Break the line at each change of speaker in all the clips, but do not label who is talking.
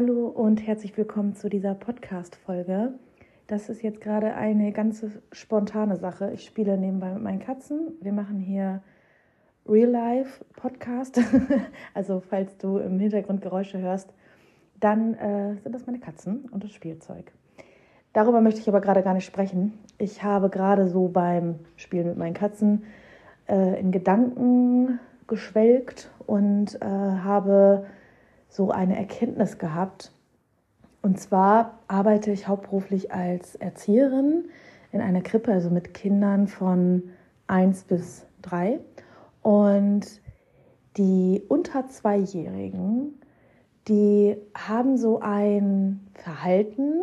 Hallo und herzlich willkommen zu dieser Podcast-Folge. Das ist jetzt gerade eine ganz spontane Sache. Ich spiele nebenbei mit meinen Katzen. Wir machen hier Real-Life-Podcast. also, falls du im Hintergrund Geräusche hörst, dann äh, sind das meine Katzen und das Spielzeug. Darüber möchte ich aber gerade gar nicht sprechen. Ich habe gerade so beim Spielen mit meinen Katzen äh, in Gedanken geschwelgt und äh, habe so eine Erkenntnis gehabt. Und zwar arbeite ich hauptberuflich als Erzieherin in einer Krippe, also mit Kindern von 1 bis 3. Und die unter Zweijährigen, die haben so ein Verhalten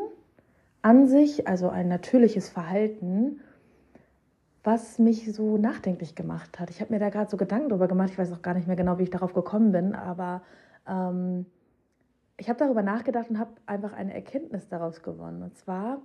an sich, also ein natürliches Verhalten, was mich so nachdenklich gemacht hat. Ich habe mir da gerade so Gedanken darüber gemacht. Ich weiß auch gar nicht mehr genau, wie ich darauf gekommen bin, aber ähm, ich habe darüber nachgedacht und habe einfach eine Erkenntnis daraus gewonnen. Und zwar,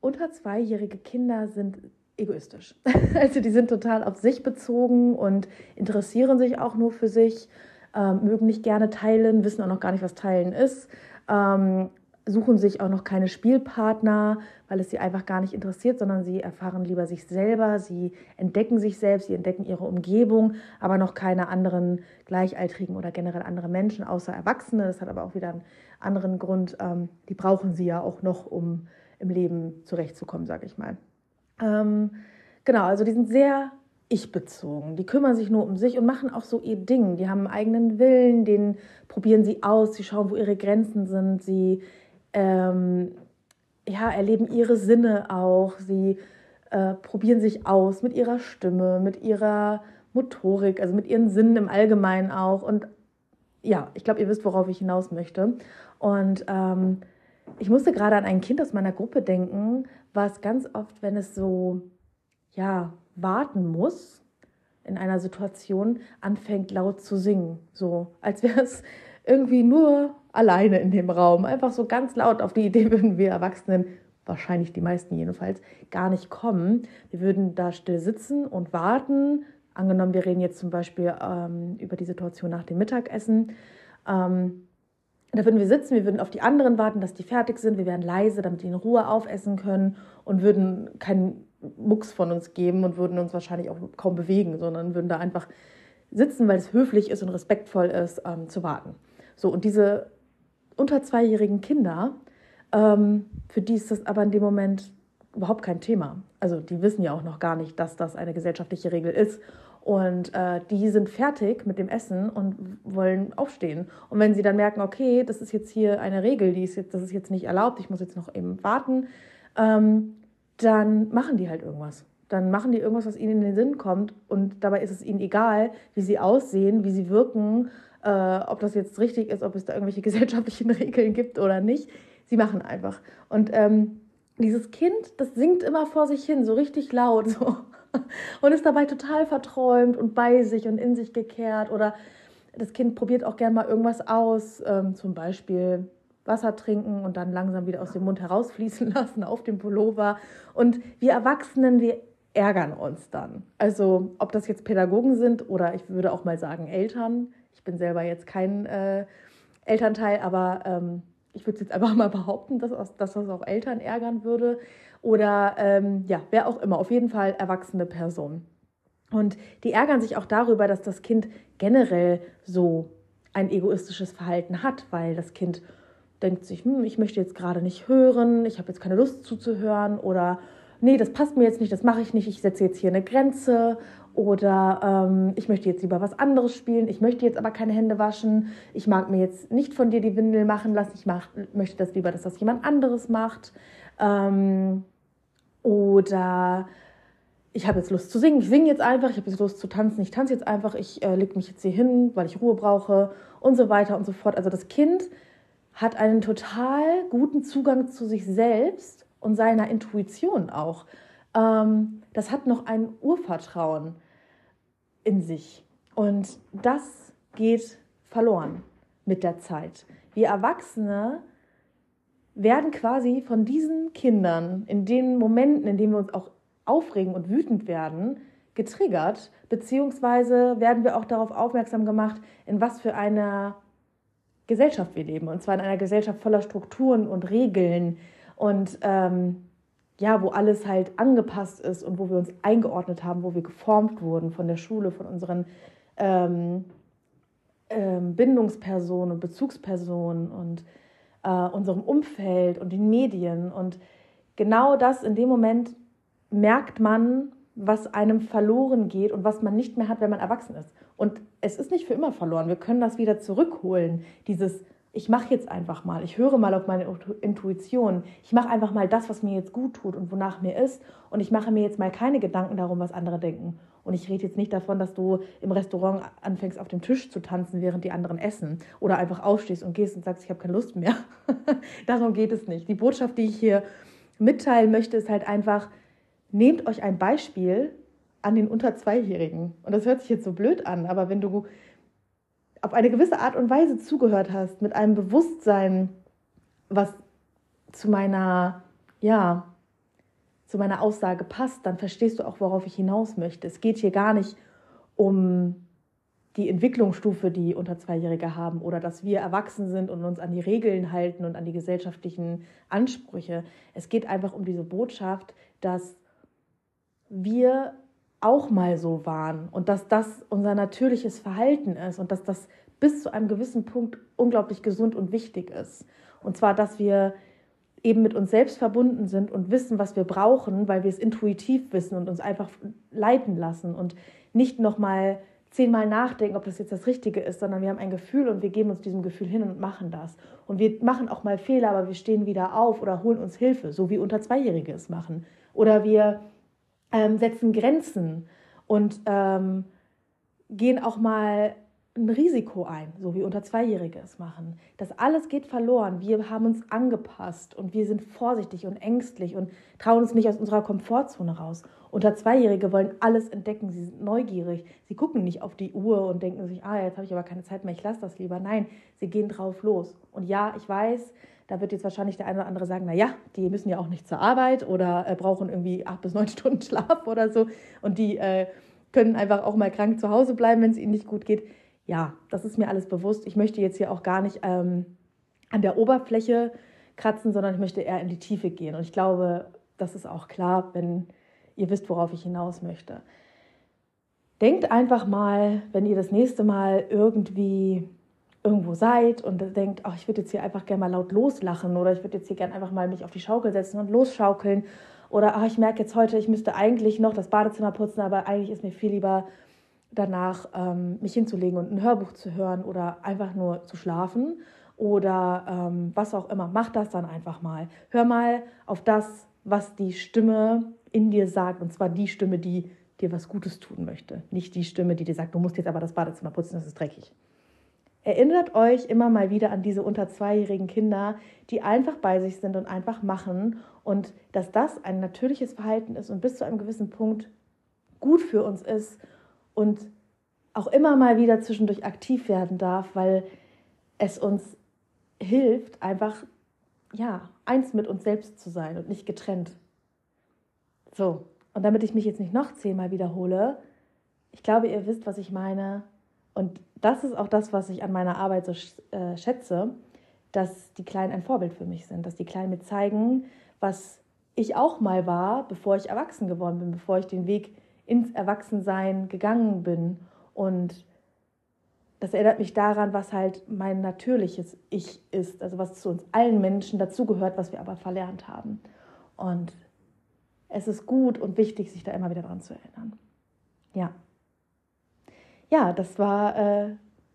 unter zweijährige Kinder sind egoistisch. Also die sind total auf sich bezogen und interessieren sich auch nur für sich, ähm, mögen nicht gerne teilen, wissen auch noch gar nicht, was teilen ist. Ähm, suchen sich auch noch keine Spielpartner, weil es sie einfach gar nicht interessiert, sondern sie erfahren lieber sich selber, sie entdecken sich selbst, sie entdecken ihre Umgebung, aber noch keine anderen Gleichaltrigen oder generell andere Menschen, außer Erwachsene. Das hat aber auch wieder einen anderen Grund. Ähm, die brauchen sie ja auch noch, um im Leben zurechtzukommen, sage ich mal. Ähm, genau, also die sind sehr ich-bezogen. Die kümmern sich nur um sich und machen auch so ihr Ding. Die haben einen eigenen Willen, den probieren sie aus, sie schauen, wo ihre Grenzen sind, sie ähm, ja, erleben ihre Sinne auch. Sie äh, probieren sich aus mit ihrer Stimme, mit ihrer Motorik, also mit ihren Sinnen im Allgemeinen auch. Und ja, ich glaube, ihr wisst, worauf ich hinaus möchte. Und ähm, ich musste gerade an ein Kind aus meiner Gruppe denken, was ganz oft, wenn es so, ja, warten muss in einer Situation, anfängt laut zu singen. So, als wäre es irgendwie nur alleine in dem Raum. Einfach so ganz laut auf die Idee würden wir Erwachsenen, wahrscheinlich die meisten jedenfalls, gar nicht kommen. Wir würden da still sitzen und warten. Angenommen, wir reden jetzt zum Beispiel ähm, über die Situation nach dem Mittagessen. Ähm, da würden wir sitzen, wir würden auf die anderen warten, dass die fertig sind. Wir wären leise, damit die in Ruhe aufessen können und würden keinen Mucks von uns geben und würden uns wahrscheinlich auch kaum bewegen, sondern würden da einfach sitzen, weil es höflich ist und respektvoll ist, ähm, zu warten. So, und diese unter zweijährigen Kinder, ähm, für die ist das aber in dem Moment überhaupt kein Thema. Also die wissen ja auch noch gar nicht, dass das eine gesellschaftliche Regel ist. Und äh, die sind fertig mit dem Essen und wollen aufstehen. Und wenn sie dann merken, okay, das ist jetzt hier eine Regel, die ist jetzt, das ist jetzt nicht erlaubt, ich muss jetzt noch eben warten, ähm, dann machen die halt irgendwas. Dann machen die irgendwas, was ihnen in den Sinn kommt. Und dabei ist es ihnen egal, wie sie aussehen, wie sie wirken äh, ob das jetzt richtig ist, ob es da irgendwelche gesellschaftlichen Regeln gibt oder nicht. Sie machen einfach. Und ähm, dieses Kind, das singt immer vor sich hin, so richtig laut, so. Und ist dabei total verträumt und bei sich und in sich gekehrt. Oder das Kind probiert auch gern mal irgendwas aus, ähm, zum Beispiel Wasser trinken und dann langsam wieder aus dem Mund herausfließen lassen auf dem Pullover. Und wir Erwachsenen, wir ärgern uns dann. Also ob das jetzt Pädagogen sind oder ich würde auch mal sagen Eltern, ich bin selber jetzt kein äh, Elternteil, aber ähm, ich würde es jetzt einfach mal behaupten, dass, dass das auch Eltern ärgern würde. Oder ähm, ja, wer auch immer, auf jeden Fall erwachsene Personen. Und die ärgern sich auch darüber, dass das Kind generell so ein egoistisches Verhalten hat, weil das Kind denkt sich, hm, ich möchte jetzt gerade nicht hören, ich habe jetzt keine Lust zuzuhören oder nee, das passt mir jetzt nicht, das mache ich nicht, ich setze jetzt hier eine Grenze oder ähm, ich möchte jetzt lieber was anderes spielen, ich möchte jetzt aber keine Hände waschen, ich mag mir jetzt nicht von dir die Windel machen lassen, ich mach, möchte das lieber, dass das jemand anderes macht. Ähm, oder ich habe jetzt Lust zu singen, ich singe jetzt einfach, ich habe jetzt Lust zu tanzen, ich tanze jetzt einfach, ich äh, lege mich jetzt hier hin, weil ich Ruhe brauche und so weiter und so fort. Also das Kind hat einen total guten Zugang zu sich selbst und seiner Intuition auch. Ähm, das hat noch ein Urvertrauen in sich. Und das geht verloren mit der Zeit. Wir Erwachsene werden quasi von diesen Kindern in den Momenten, in denen wir uns auch aufregen und wütend werden, getriggert, beziehungsweise werden wir auch darauf aufmerksam gemacht, in was für einer Gesellschaft wir leben. Und zwar in einer Gesellschaft voller Strukturen und Regeln und ähm, ja, wo alles halt angepasst ist und wo wir uns eingeordnet haben, wo wir geformt wurden von der Schule, von unseren ähm, ähm, Bindungspersonen und Bezugspersonen und äh, unserem Umfeld und den Medien. Und genau das in dem Moment merkt man, was einem verloren geht und was man nicht mehr hat, wenn man erwachsen ist. Und es ist nicht für immer verloren. Wir können das wieder zurückholen. Dieses, ich mache jetzt einfach mal, ich höre mal auf meine Intuition, ich mache einfach mal das, was mir jetzt gut tut und wonach mir ist und ich mache mir jetzt mal keine Gedanken darum, was andere denken. Und ich rede jetzt nicht davon, dass du im Restaurant anfängst, auf dem Tisch zu tanzen, während die anderen essen oder einfach aufstehst und gehst und sagst, ich habe keine Lust mehr. darum geht es nicht. Die Botschaft, die ich hier mitteilen möchte, ist halt einfach, nehmt euch ein Beispiel an den unter Zweijährigen. Und das hört sich jetzt so blöd an, aber wenn du auf eine gewisse Art und Weise zugehört hast, mit einem Bewusstsein, was zu meiner, ja, zu meiner Aussage passt, dann verstehst du auch, worauf ich hinaus möchte. Es geht hier gar nicht um die Entwicklungsstufe, die unter Zweijährige haben oder dass wir erwachsen sind und uns an die Regeln halten und an die gesellschaftlichen Ansprüche. Es geht einfach um diese Botschaft, dass wir auch mal so waren und dass das unser natürliches Verhalten ist und dass das bis zu einem gewissen Punkt unglaublich gesund und wichtig ist. Und zwar, dass wir eben mit uns selbst verbunden sind und wissen, was wir brauchen, weil wir es intuitiv wissen und uns einfach leiten lassen und nicht nochmal zehnmal nachdenken, ob das jetzt das Richtige ist, sondern wir haben ein Gefühl und wir geben uns diesem Gefühl hin und machen das. Und wir machen auch mal Fehler, aber wir stehen wieder auf oder holen uns Hilfe, so wie unter Zweijährige es machen. Oder wir ähm, setzen Grenzen und ähm, gehen auch mal ein Risiko ein, so wie unter Zweijährige es machen. Das alles geht verloren. Wir haben uns angepasst und wir sind vorsichtig und ängstlich und trauen uns nicht aus unserer Komfortzone raus. Unter Zweijährige wollen alles entdecken. Sie sind neugierig. Sie gucken nicht auf die Uhr und denken sich, ah, jetzt habe ich aber keine Zeit mehr, ich lasse das lieber. Nein, sie gehen drauf los. Und ja, ich weiß, da wird jetzt wahrscheinlich der eine oder andere sagen, na ja, die müssen ja auch nicht zur Arbeit oder äh, brauchen irgendwie acht bis neun Stunden Schlaf oder so. Und die äh, können einfach auch mal krank zu Hause bleiben, wenn es ihnen nicht gut geht. Ja, das ist mir alles bewusst. Ich möchte jetzt hier auch gar nicht ähm, an der Oberfläche kratzen, sondern ich möchte eher in die Tiefe gehen. Und ich glaube, das ist auch klar, wenn ihr wisst, worauf ich hinaus möchte. Denkt einfach mal, wenn ihr das nächste Mal irgendwie irgendwo seid und denkt, ach, ich würde jetzt hier einfach gerne mal laut loslachen oder ich würde jetzt hier gerne einfach mal mich auf die Schaukel setzen und losschaukeln oder ach, ich merke jetzt heute, ich müsste eigentlich noch das Badezimmer putzen, aber eigentlich ist mir viel lieber danach ähm, mich hinzulegen und ein Hörbuch zu hören oder einfach nur zu schlafen oder ähm, was auch immer. Mach das dann einfach mal. Hör mal auf das, was die Stimme in dir sagt und zwar die Stimme, die dir was Gutes tun möchte. Nicht die Stimme, die dir sagt, du musst jetzt aber das Badezimmer putzen, das ist dreckig. Erinnert euch immer mal wieder an diese unter zweijährigen Kinder, die einfach bei sich sind und einfach machen und dass das ein natürliches Verhalten ist und bis zu einem gewissen Punkt gut für uns ist und auch immer mal wieder zwischendurch aktiv werden darf, weil es uns hilft, einfach ja, eins mit uns selbst zu sein und nicht getrennt. So, und damit ich mich jetzt nicht noch zehnmal wiederhole, ich glaube, ihr wisst, was ich meine. Und das ist auch das, was ich an meiner Arbeit so äh, schätze, dass die Kleinen ein Vorbild für mich sind, dass die Kleinen mir zeigen, was ich auch mal war, bevor ich erwachsen geworden bin, bevor ich den Weg ins Erwachsensein gegangen bin. Und das erinnert mich daran, was halt mein natürliches Ich ist, also was zu uns allen Menschen dazugehört, was wir aber verlernt haben. Und es ist gut und wichtig, sich da immer wieder dran zu erinnern. Ja ja, das war äh,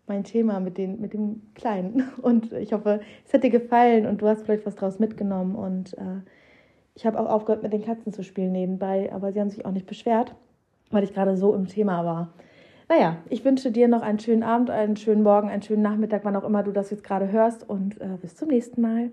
mein Thema mit, den, mit dem Kleinen. Und ich hoffe, es hat dir gefallen und du hast vielleicht was draus mitgenommen. Und äh, ich habe auch aufgehört, mit den Katzen zu spielen nebenbei, aber sie haben sich auch nicht beschwert, weil ich gerade so im Thema war. Naja, ich wünsche dir noch einen schönen Abend, einen schönen Morgen, einen schönen Nachmittag, wann auch immer du das jetzt gerade hörst. Und äh, bis zum nächsten Mal.